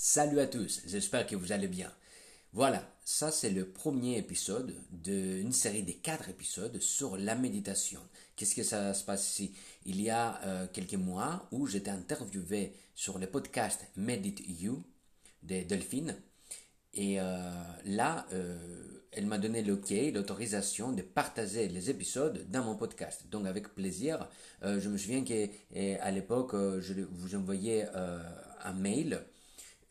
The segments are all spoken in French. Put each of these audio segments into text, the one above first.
Salut à tous, j'espère que vous allez bien. Voilà, ça c'est le premier épisode d'une série de quatre épisodes sur la méditation. Qu'est-ce que ça se passe ici? Il y a euh, quelques mois où j'étais interviewé sur le podcast Medit You de Delphine. Et euh, là, euh, elle m'a donné l'OK, l'autorisation de partager les épisodes dans mon podcast. Donc avec plaisir, je me souviens qu'à l'époque, je vous envoyais un mail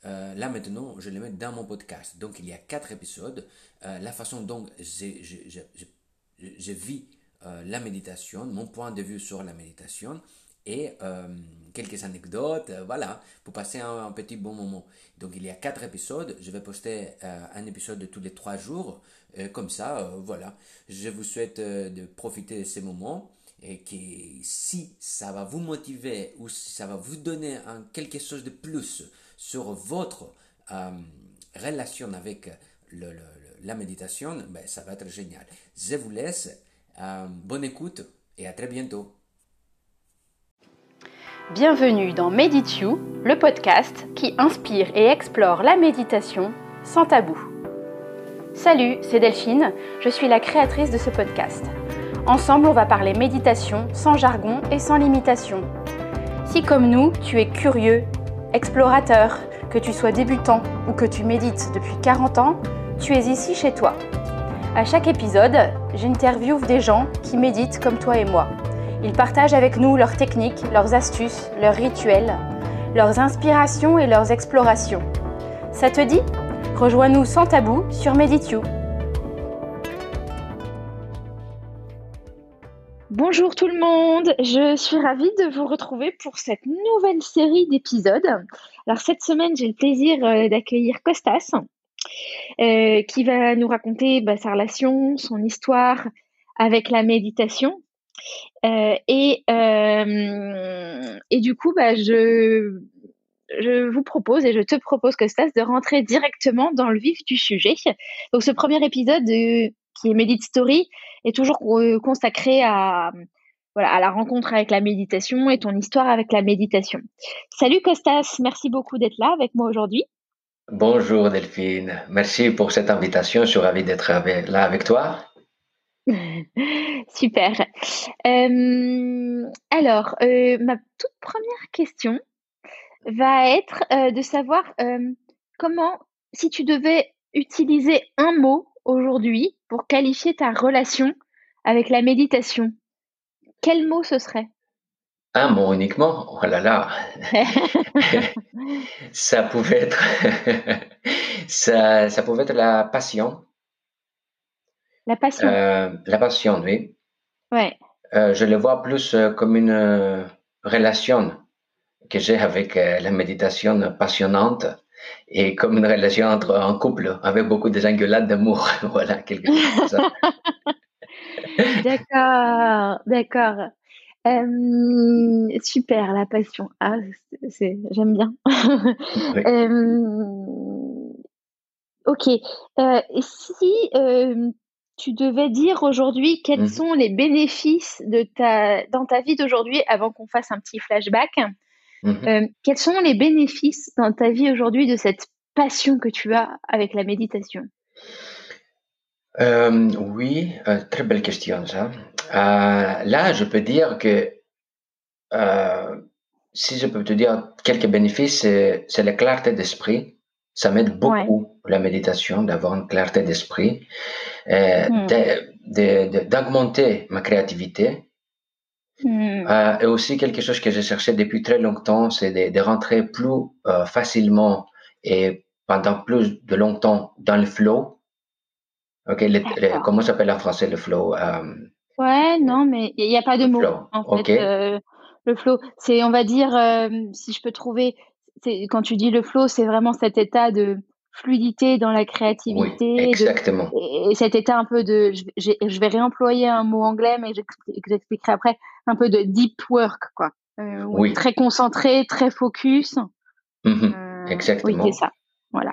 euh, là maintenant, je les mets dans mon podcast. Donc il y a quatre épisodes. Euh, la façon dont je, vis euh, la méditation, mon point de vue sur la méditation et quelques anecdotes, voilà, pour passer un, petit bon moment. Donc il y a quatre épisodes. Je vais poster un épisode de tous les trois jours. comme ça, voilà. Je vous souhaite de profiter de ces moments et que si ça va vous motiver ou si ça va vous donner quelque chose de plus sur votre euh, relation avec la méditation, ben, ça va être génial. Je vous laisse. Euh, bonne écoute et à très bientôt. Bienvenue dans Meditio, le podcast qui inspire et explore la méditation sans tabou. Salut, c'est Delphine, je suis la créatrice de ce podcast. Ensemble, on va parler méditation sans jargon et sans limitation. Si comme nous, tu es curieux Explorateur, que tu sois débutant ou que tu médites depuis 40 ans, tu es ici chez toi. À chaque épisode, j'interviewe des gens qui méditent comme toi et moi. Ils partagent avec nous leurs techniques, leurs astuces, leurs rituels, leurs inspirations et leurs explorations. Ça te dit? Rejoins-nous sans tabou sur Medityou. Bonjour tout le monde, je suis ravie de vous retrouver pour cette nouvelle série d'épisodes. Alors cette semaine, j'ai le plaisir euh, d'accueillir Costas, euh, qui va nous raconter bah, sa relation, son histoire avec la méditation. Euh, et, du coup, bah, je, je vous propose et je te propose, Costas, de rentrer directement dans le vif du sujet. Donc ce premier épisode qui est Medit Story, est toujours consacré à, voilà, à la rencontre avec la méditation et ton histoire avec la méditation. Salut Costas, merci beaucoup d'être là avec moi aujourd'hui. Bonjour Delphine, merci pour cette invitation, je suis ravi d'être là avec toi. Super. Euh, alors, euh, ma toute première question va être euh, de savoir comment, si tu devais utiliser un mot aujourd'hui pour qualifier ta relation avec la méditation, quel mot ce serait? Un mot uniquement? Oh là là Ça pouvait être ça, ça, pouvait être la passion. La passion. Euh, la passion, oui. Ouais. Euh, je le vois plus euh, comme une relation que j'ai avec la méditation passionnante et comme une relation entre un couple avec beaucoup de engueulades d'amour. voilà, quelque chose comme ça. d'accord, d'accord. super, la passion. Ah, j'aime bien. ok. Euh, si tu devais dire aujourd'hui quels mmh sont les bénéfices de ta, dans ta vie d'aujourd'hui, avant qu'on fasse un petit flashback, Mmh euh, quels sont les bénéfices dans ta vie aujourd'hui de cette passion que tu as avec la méditation? Euh, Oui, euh, très belle question ça. là, je peux dire que si je peux te dire quelques bénéfices, c'est la clarté d'esprit. Ça m'aide beaucoup la méditation d'avoir une clarté d'esprit, mmh. d'augmenter ma créativité Hmm. Euh, et aussi quelque chose que j'ai cherché depuis très longtemps, c'est de, rentrer plus euh, facilement et pendant plus de longtemps dans le flow. Ok, comment s'appelle en français le flow euh, Ouais, non, mais il n'y a pas de mot. En fait, le flow, c'est, on va dire, si je peux trouver, quand tu dis le flow, c'est vraiment cet état de fluidité dans la créativité. Oui, exactement. et, cet état un peu de, je, vais réemployer un mot anglais, mais j'expliquerai après, un peu de deep work, quoi. Euh, oui. Très concentré, très focus. Mhm, euh, exactement. Oui, c'est ça. Voilà.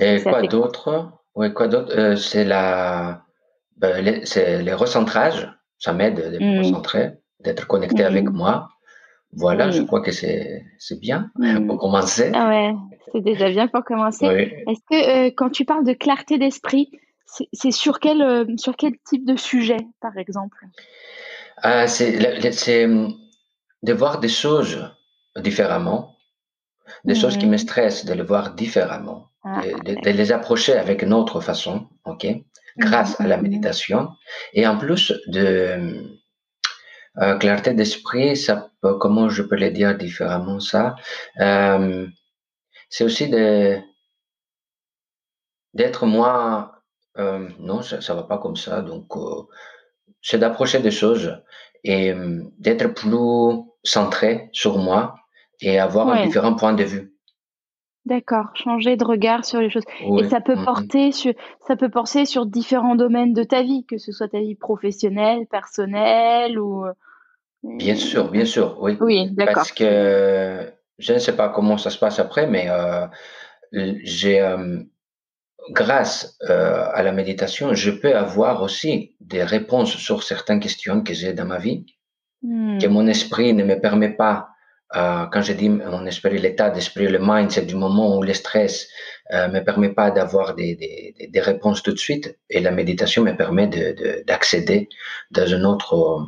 et quoi d'autre? Oui, quoi d'autre? Euh, C'est la, ben, c'est les recentrages. Ça m'aide de me mmh. recentrer, d'être connecté avec mmh. moi. Voilà, je crois que c'est bien mm. pour commencer. Ah ouais, c'est déjà bien pour commencer. Est-ce que euh, quand tu parles de clarté d'esprit, c'est sur quel, euh, sur quel type de sujet, par exemple? Ah, C'est de voir des choses différemment, des choses qui me stressent, de les voir différemment, ah, de, les approcher avec une autre façon, ok, grâce à la méditation, et en plus de euh, clarté d'esprit, ça comment je peux le dire différemment ça? Euh, C'est aussi de d'être moins euh, non, ça, ça va pas comme ça. Donc, c'est d'approcher des choses et d'être plus centré sur moi et avoir un différent point de vue. D'accord, changer de regard sur les choses. Et ça peut porter sur, ça peut porter sur différents domaines de ta vie, que ce soit ta vie professionnelle, personnelle ou. Bien sûr, bien sûr, oui. Oui, d'accord. Parce que je ne sais pas comment ça se passe après, mais euh, j'ai, euh, grâce euh, à la méditation, je peux avoir aussi des réponses sur certaines questions que j'ai dans ma vie, que hmm. mon esprit ne me permet pas euh, quand je dis mon esprit, l'état d'esprit, le mindset du moment où le stress euh, me permet pas d'avoir des, des, des, réponses tout de suite, et la méditation me permet d'accéder de, dans un autre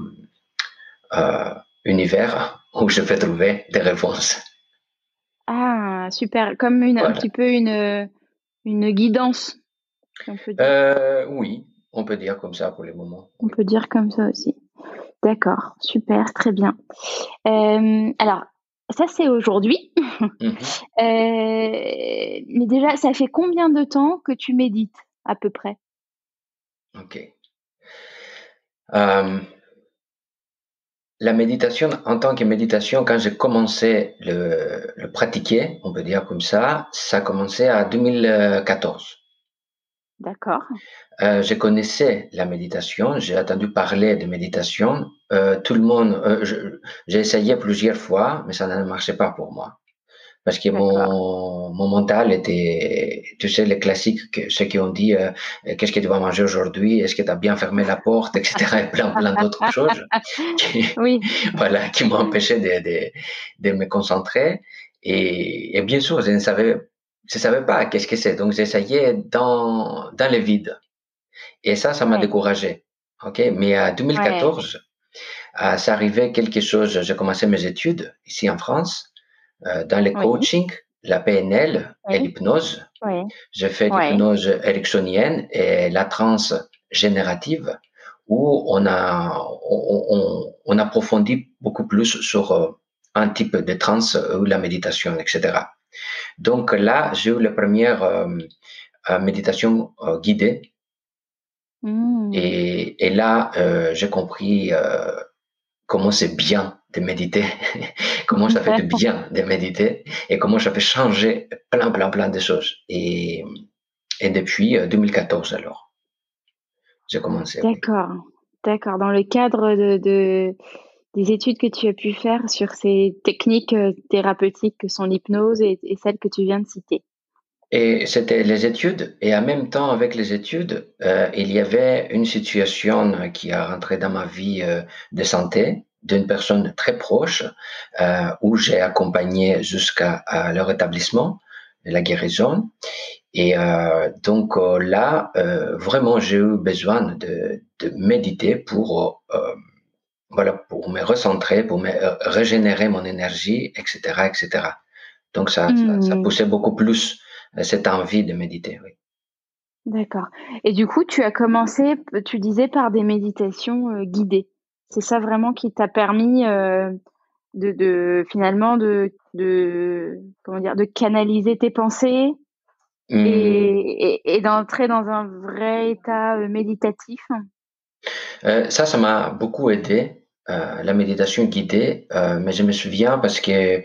euh, univers où je peux trouver des réponses. Ah, super. Comme une, un petit peu une, une guidance. Oui, on peut dire comme ça pour le moment. On peut dire comme ça aussi. D'accord, super, très bien. Euh, alors, ça c'est aujourd'hui. Mhm. Euh, mais déjà, ça fait combien de temps que tu médites à peu près? Ok. Euh, la méditation, en tant que méditation, quand j'ai commencé le, le pratiquer, on peut dire comme ça, ça a commencé à 2014. D'accord. Euh, je connaissais la méditation, j'ai entendu parler de méditation. Euh, tout le monde, euh, j'ai essayé plusieurs fois, mais ça ne marchait pas pour moi. Parce que mon, mon mental était, tu sais, les classiques, que, ceux qui ont dit qu'est-ce que tu vas manger aujourd'hui, est-ce que tu as bien fermé la porte, etc. et plein, plein d'autres choses. Qui, oui. voilà, qui m'ont empêché de, de, de, me concentrer. Et, et bien sûr, je ne savais je savais pas qu'est-ce que c'est. Donc, j'essayais dans, dans le vide. Et ça, ça m'a découragé. OK? Mais en 2014, ouais. ça arrivait quelque chose. J'ai commencé mes études ici en France, euh, dans le coaching, la PNL et l'hypnose. J'ai fait l'hypnose ericksonienne et la transe générative où on a, on, on, on approfondit beaucoup plus sur euh, un type de transe ou la méditation, etc. Donc là, j'ai eu la première euh, euh, méditation euh, guidée. Mmh. Et, et, là, j'ai compris comment c'est bien de méditer, comment ça fait du bien de méditer et comment ça fait changer plein, plein, plein de choses. Et, et depuis 2014, alors, j'ai commencé. D'accord, d'accord. Dans le cadre de, de, des études que tu as pu faire sur ces techniques euh, thérapeutiques que sont l'hypnose et, celles que tu viens de citer? Et c'était les études, et en même temps avec les études, euh, il y avait une situation qui a rentré dans ma vie euh, de santé d'une personne très proche, où j'ai accompagné jusqu'à leur établissement, la guérison. Et donc là, vraiment, j'ai eu besoin de, de méditer pour voilà, pour me recentrer, pour me euh, régénérer mon énergie, etc., etc. Donc ça, ça, hmm. poussait beaucoup plus euh, cette envie de méditer. Oui. D'accord. Et du coup, tu as commencé, tu disais, par des méditations euh, guidées. C'est ça vraiment qui t'a permis de, de, finalement de, de comment dire de canaliser tes pensées et, et, et d'entrer dans un vrai état méditatif? Euh, ça, ça m'a beaucoup aidé, euh, la méditation guidée, euh, mais je me souviens parce que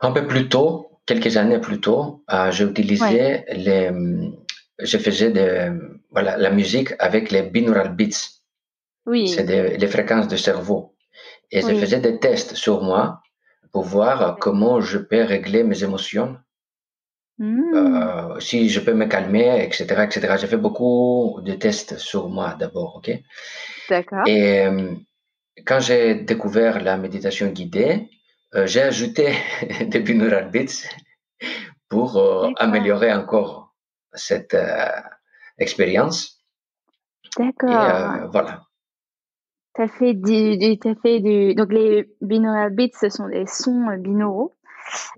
un peu plus tôt, quelques années plus tôt, j'ai utilisé les, je faisais de, voilà, la musique avec les binaural beats. Oui. C'est les fréquences du cerveau. Et je faisais des tests sur moi pour voir comment je peux régler mes émotions Mmh. Euh, si je peux me calmer, etc., etc. J'ai fait beaucoup de tests sur moi d'abord, ok? D'accord. Et euh, quand j'ai découvert la méditation guidée, j'ai ajouté des binaural beats pour améliorer encore cette expérience. D'accord. voilà. Tu as fait du, as fait du, donc les binaural beats, ce sont des sons binauraux?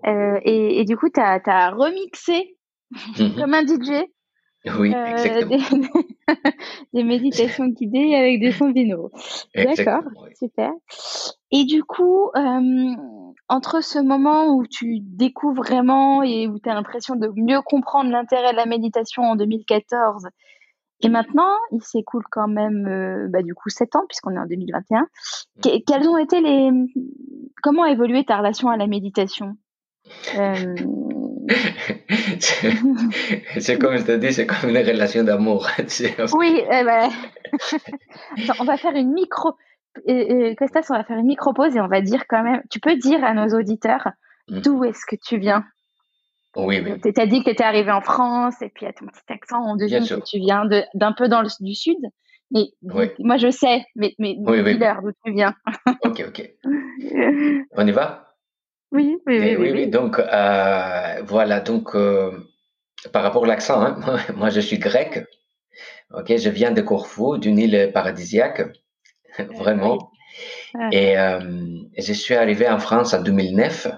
Euh, et, du coup, tu as, remixé mhm. comme un DJ. Oui, euh, exactement. Des, méditations guidées avec des sons binauraux. D'accord, super. Et du coup, euh, entre ce moment où tu découvres vraiment et où tu as l'impression de mieux comprendre l'intérêt de la méditation en 2014 et maintenant, il s'écoule quand même, euh, bah, du coup, 7 ans, puisqu'on est en 2021. quels ont été les. Comment a évolué ta relation à la méditation? Euh... c'est comme je te dis, c'est comme une relation d'amour. oui, eh ben... on va faire une micro. Costas, on va faire une micro pause et on va dire quand même. Tu peux dire à nos auditeurs mm. d'où est-ce que tu viens? Oui, oui. Tu as dit que tu étais arrivé en France et puis à ton petit accent, on devine que tu viens d'un peu dans le, du sud. Mais moi, je sais, mais, mais oui, d'où tu viens. ok, ok. on y va? Oui, oui, oui, oui, Donc, euh, voilà, donc, euh, par rapport à l'accent, hein, moi, je suis grec. Ok, je viens de Corfou, d'une île paradisiaque, vraiment. Et euh, je suis arrivé en France en 2009 euh,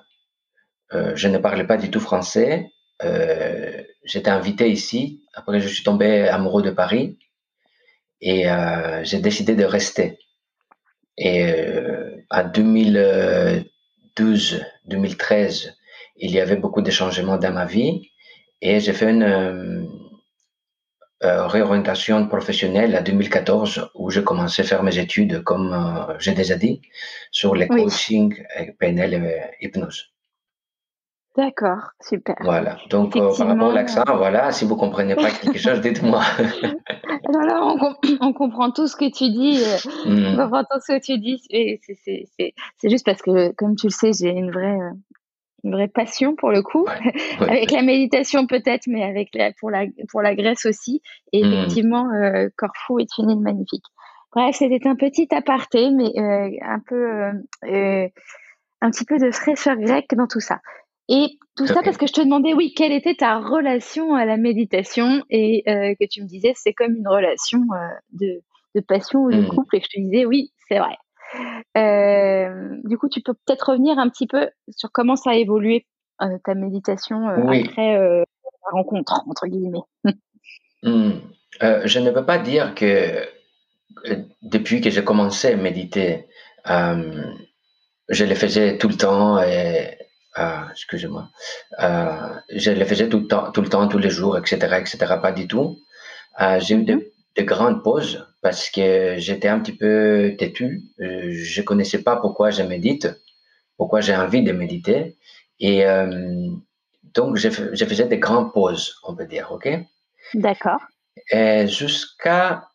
je ne parlais pas du tout français. Euh, j'étais invité ici. Après, je suis tombé amoureux de Paris et euh, j'ai décidé de rester. Et en 2012, 2013, il y avait beaucoup de changements dans ma vie et j'ai fait une réorientation professionnelle en 2014 où j'ai commencé à faire mes études, comme j'ai déjà dit, sur les coaching, PNL et hypnose. D'accord, super. Voilà. Donc, euh, par rapport à l'accent, voilà, si vous comprenez pas quelque chose, dites-moi. non, non, on, comprend tout ce que tu dis. Euh, hmm. On comprend tout ce que tu dis. C'est juste parce que, comme tu le sais, j'ai une vraie, euh, une vraie passion pour le coup. avec la méditation peut-être, mais avec la, pour, la, pour la Grèce aussi. Et hmm. effectivement, Corfou est une île magnifique. Bref, c'était un petit aparté, mais un peu, un petit peu de fraîcheur grecque dans tout ça. Et tout ça parce que je te demandais, oui, quelle était ta relation à la méditation et euh, que tu me disais, c'est comme une relation euh, de, de, passion ou de mmh. couple et que je te disais, oui, c'est vrai. Euh, du coup, tu peux peut-être revenir un petit peu sur comment ça a évolué ta méditation après la rencontre, entre guillemets. Mmh. je ne peux pas dire que depuis que j'ai commencé à méditer, je le faisais tout le temps et euh, excusez-moi, euh, je le faisais tout le temps, tout le temps, tous les jours, etc., etc. Pas du tout. Euh, j'ai eu de, mhm. de, grandes pauses parce que j'étais un petit peu têtu. Je connaissais pas pourquoi je médite, pourquoi j'ai envie de méditer, et donc je, je, faisais des grandes pauses, on peut dire, ok? D'accord. Et jusqu'à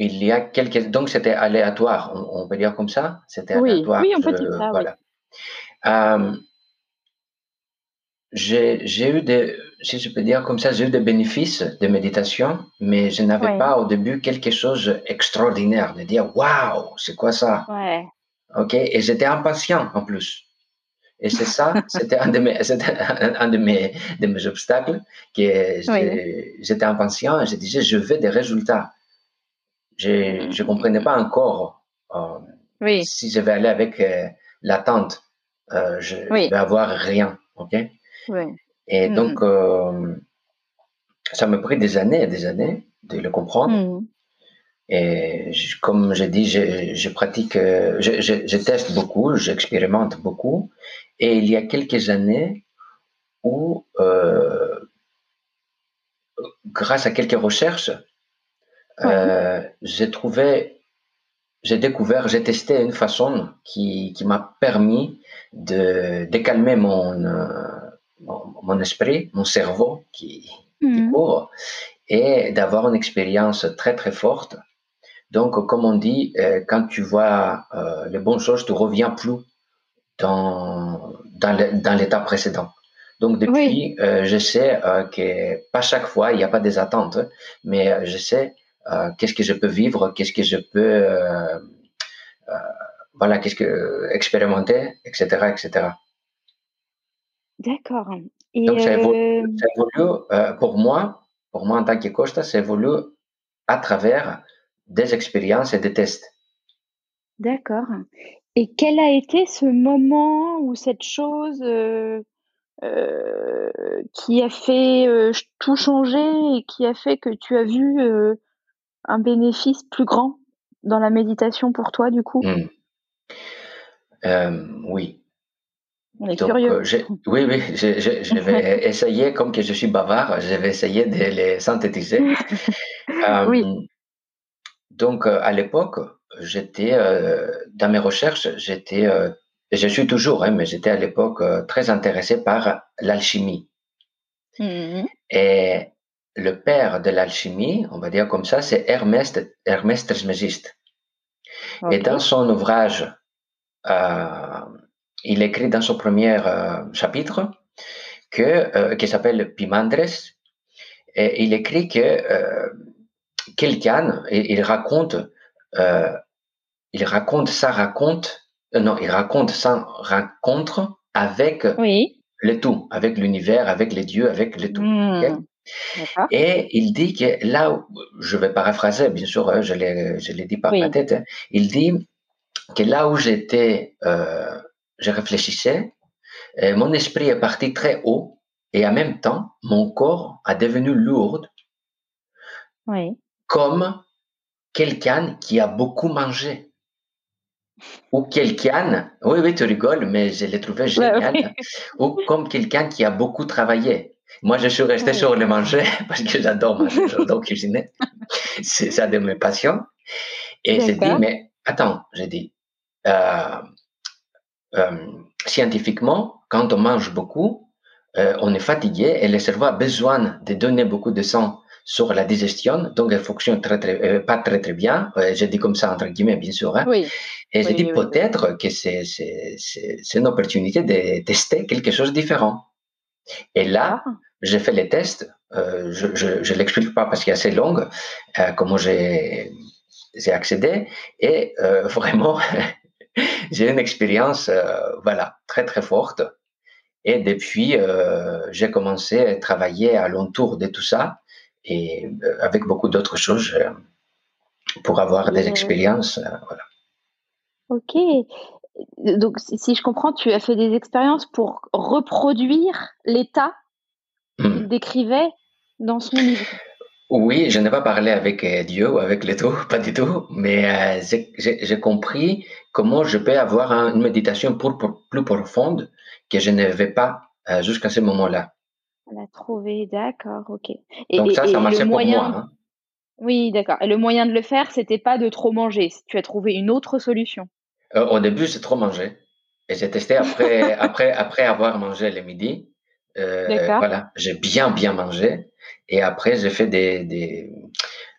il y a quelques donc c'était aléatoire, on, peut dire comme ça, c'était oui, aléatoire. Oui, on peut dire ça. Voilà. Euh, j'ai eu des, si je peux dire comme ça, j'ai eu des bénéfices de méditation, mais je n'avais pas au début quelque chose d'extraordinaire, de dire waouh, c'est quoi ça? Ouais. Ok, et j'étais impatient en plus. Et c'est ça, c'était un de mes, un de mes, de mes obstacles, que j'étais impatient et je disais, je veux des résultats. Je ne comprenais pas encore euh, si je vais aller avec euh, l'attente euh, je vais avoir rien. OK? Et mm. donc, euh, ça m'a pris des années et des années de le comprendre. Mm. Et comme je dis, je, je pratique, euh, je, teste beaucoup, j'expérimente beaucoup. Et il y a quelques années où, euh, grâce à quelques recherches, j'ai trouvé j'ai découvert, j'ai testé une façon qui, qui m'a permis de, de calmer mon, euh, mon, esprit, mon cerveau qui, qui mhm. court et d'avoir une expérience très très forte. Donc, comme on dit, euh, quand tu vois euh, les bonnes choses, tu reviens plus dans, dans l'état précédent. Donc, depuis, euh, je sais euh, que pas chaque fois, il n'y a pas des attentes, mais je sais qu'est-ce que je peux vivre, qu'est-ce que je peux, voilà, qu'est-ce que expérimenter, etc., etc. D'accord. Donc, ça évolue, pour moi, pour moi en tant que coach, ça évolue à travers des expériences et des tests. D'accord. Et quel a été ce moment ou cette chose qui a fait tout changer et qui a fait que tu as vu un bénéfice plus grand dans la méditation pour toi, du coup? Mmh. Oui. On est curieux. oui, oui, je, vais essayer, comme que je suis bavard, je vais essayer de les synthétiser. oui. Donc, à l'époque, j'étais, dans mes recherches, j'étais je suis toujours, hein, mais j'étais à l'époque euh, très intéressé par l'alchimie. Mmh Et le père de l'alchimie, on va dire comme ça, c'est Hermès, Hermès Trismégiste. Et dans son ouvrage, euh, il écrit dans son premier euh, chapitre que, qui s'appelle Pimandres, et il écrit que quelqu'un, il raconte, il raconte, ça raconte euh, non, il raconte sa rencontre avec le tout, avec l'univers, avec les dieux, avec le tout. Hmm. Et il dit que là, où, je vais paraphraser, bien sûr, hein, je l'ai dit par ma tête, hein, il dit que là où j'étais, euh, je réfléchissais, euh, mon esprit est parti très haut et en même temps, mon corps a devenu lourd, comme quelqu'un qui a beaucoup mangé. Ou quelqu'un, oui, oui, tu rigoles, mais je l'ai trouvé génial, ou comme quelqu'un qui a beaucoup travaillé. Moi, je suis resté sur le manger parce que j'adore manger, j'adore cuisiner. C'est ça de mes passions. Et j'ai dit, mais attends, j'ai dit, euh, euh, scientifiquement, quand on mange beaucoup, euh, on est fatigué et le cerveau a besoin de donner beaucoup de sang sur la digestion, donc elle fonctionne très, très, euh, pas très très bien. Euh, je dis comme ça entre guillemets, bien sûr. Hein. Oui. Et je dis peut-être que c'est, une opportunité de tester quelque chose de différent. Et là, ah. j'ai fait les tests. Euh, je je, l'explique pas parce qu'il est assez long. Euh, comment j'ai accédé et euh, vraiment j'ai une expérience voilà très très forte. Et depuis, j'ai commencé à travailler à l'entour de tout ça et avec beaucoup d'autres choses pour avoir des expériences. Voilà. Ok. Donc, si je comprends, tu as fait des expériences pour reproduire l'état qu'il hmm. décrivait dans son livre. Oui, je n'ai pas parlé avec Dieu ou avec l'étau, pas du tout, mais j'ai compris comment je peux avoir une méditation plus profonde que je n'avais pas jusqu'à ce moment-là. La trouver, d'accord, ok. Et, Donc ça, ça marchait pour moi. Hein. Oui, d'accord. Et le moyen de le faire, c'était pas de trop manger. Tu as trouvé une autre solution. Euh, au début, c'est trop manger. Et j'ai testé après, après, après avoir mangé le midi. Euh, voilà, j'ai bien, bien mangé. Et après, j'ai fait des, des,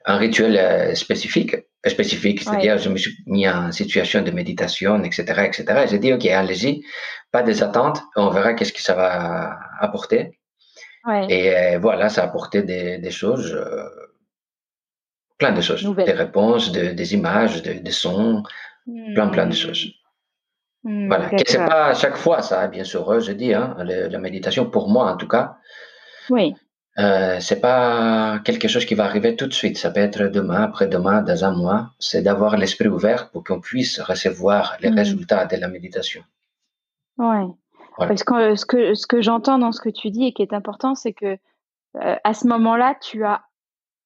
un rituel euh, spécifique, spécifique, c'est-à-dire je me suis mis en situation de méditation, etc., etc. Et j'ai dit, ok, allez-y, pas des attentes, on verra qu'est-ce que ça va apporter. Et euh, voilà, ça a apporté des, des choses, euh, plein de choses, des réponses, des images, des sons, plein, plein de choses. Mmh, voilà, c'est pas à chaque fois ça, bien sûr, je dis, hein, la méditation, pour moi en tout cas, oui. Euh, c'est pas quelque chose qui va arriver tout de suite. Ça peut être demain, après-demain, dans un mois. C'est d'avoir l'esprit ouvert pour qu'on puisse recevoir les mmh. résultats de la méditation. Ouais. Parce que euh, ce que, ce que j'entends dans ce que tu dis et qui est important, c'est que euh, à ce moment-là, tu as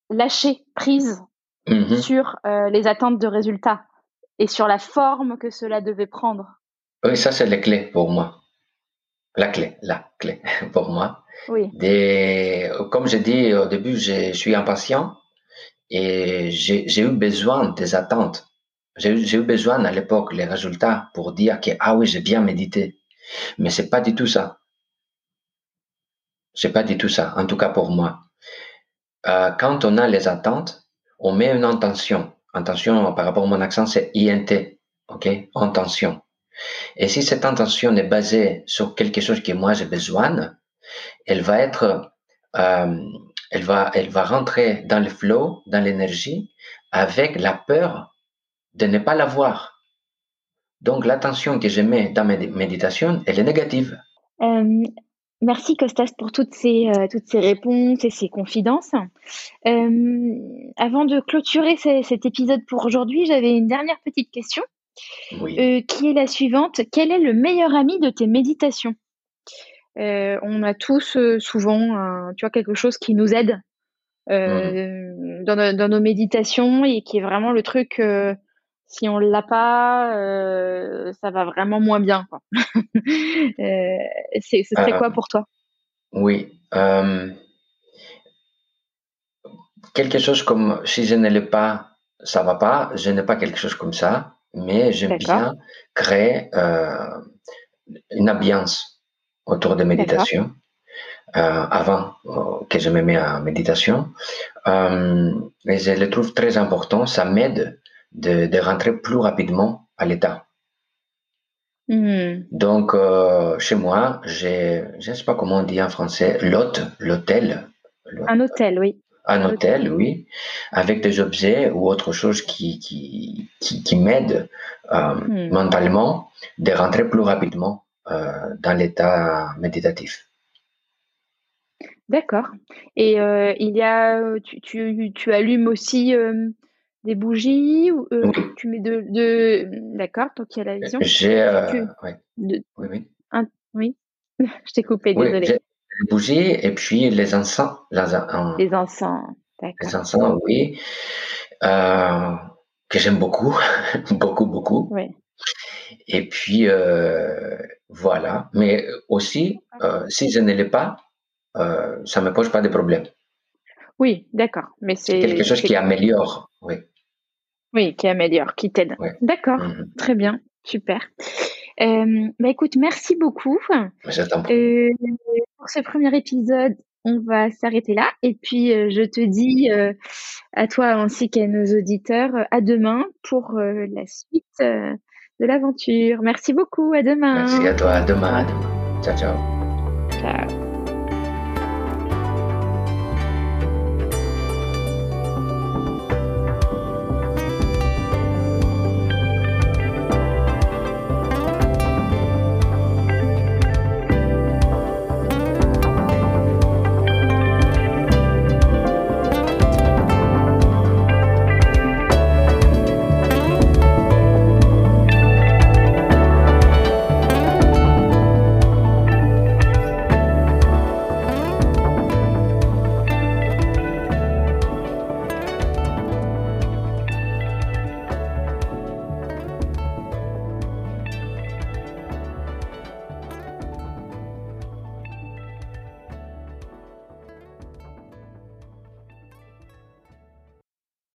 lâché prise mmh sur euh, les attentes de résultats et sur la forme que cela devait prendre. Oui, ça c'est la clé pour moi. La clé, la clé pour moi. Oui. Des, comme j'ai dit au début, je suis impatient et j'ai eu besoin des attentes. J'ai eu besoin à l'époque les résultats pour dire que ah oui, j'ai bien médité. Mais c'est pas du tout ça. C'est pas du tout ça, en tout cas pour moi. Euh, quand on a les attentes, on met une intention. Intention, par rapport à mon accent, c'est INT, ok? Intention. Et si cette intention est basée sur quelque chose que moi j'ai besoin, elle va être, euh, elle va, elle va rentrer dans le flow, dans l'énergie, avec la peur de ne pas l'avoir. Donc l'attention que je mets dans mes méditations, elle est négative. Euh, merci Costas pour toutes ces, euh, toutes ces réponses et ces confidences. Euh, avant de clôturer cet épisode pour aujourd'hui, j'avais une dernière petite question qui est la suivante. Quel est le meilleur ami de tes méditations? On a tous souvent tu vois, quelque chose qui nous aide mmh. dans, dans, nos méditations et qui est vraiment le truc si on l'a pas, euh, ça va vraiment moins bien. Quoi. euh, ce serait quoi euh, pour toi? Oui. Quelque chose comme si je ne l'ai pas, ça va pas. Je n'ai pas quelque chose comme ça, mais j'aime bien créer une ambiance autour de méditation. avant que je me mette en méditation. et je le trouve très important, ça m'aide de, rentrer plus rapidement à l'état. Hmm. Donc, euh, chez moi, j'ai, je ne sais pas comment on dit en français, l'hôte, l'hôtel. Un hôtel, oui. Un hôtel, oui, avec des objets ou autre chose qui, qui, qui, m'aident euh, hmm. mentalement de rentrer plus rapidement euh, dans l'état méditatif. D'accord. Et il y a, tu, tu, tu allumes aussi des bougies ou euh, tu mets de, de... d'accord tant qu'il y a la vision. j'ai euh, oui oui. oui. Je t'ai coupé désolé des bougies et puis les encens les encens d'accord les encens oui. Euh, que j'aime beaucoup beaucoup beaucoup. Oui. et puis voilà. Mais aussi si je ne l'ai pas ça me pose pas de problème. Oui, d'accord. Mais c'est quelque chose qui améliore, oui. Oui, qui améliore, qui t'aide. D'accord, mhm. très bien, super. Euh, bah écoute, merci beaucoup. Euh, pour ce premier épisode, on va s'arrêter là. Et puis, euh, je te dis à toi ainsi qu'à nos auditeurs, à demain pour la suite de l'aventure. Merci beaucoup, à demain. Merci à toi, à demain. À demain. Ciao, ciao. Ciao.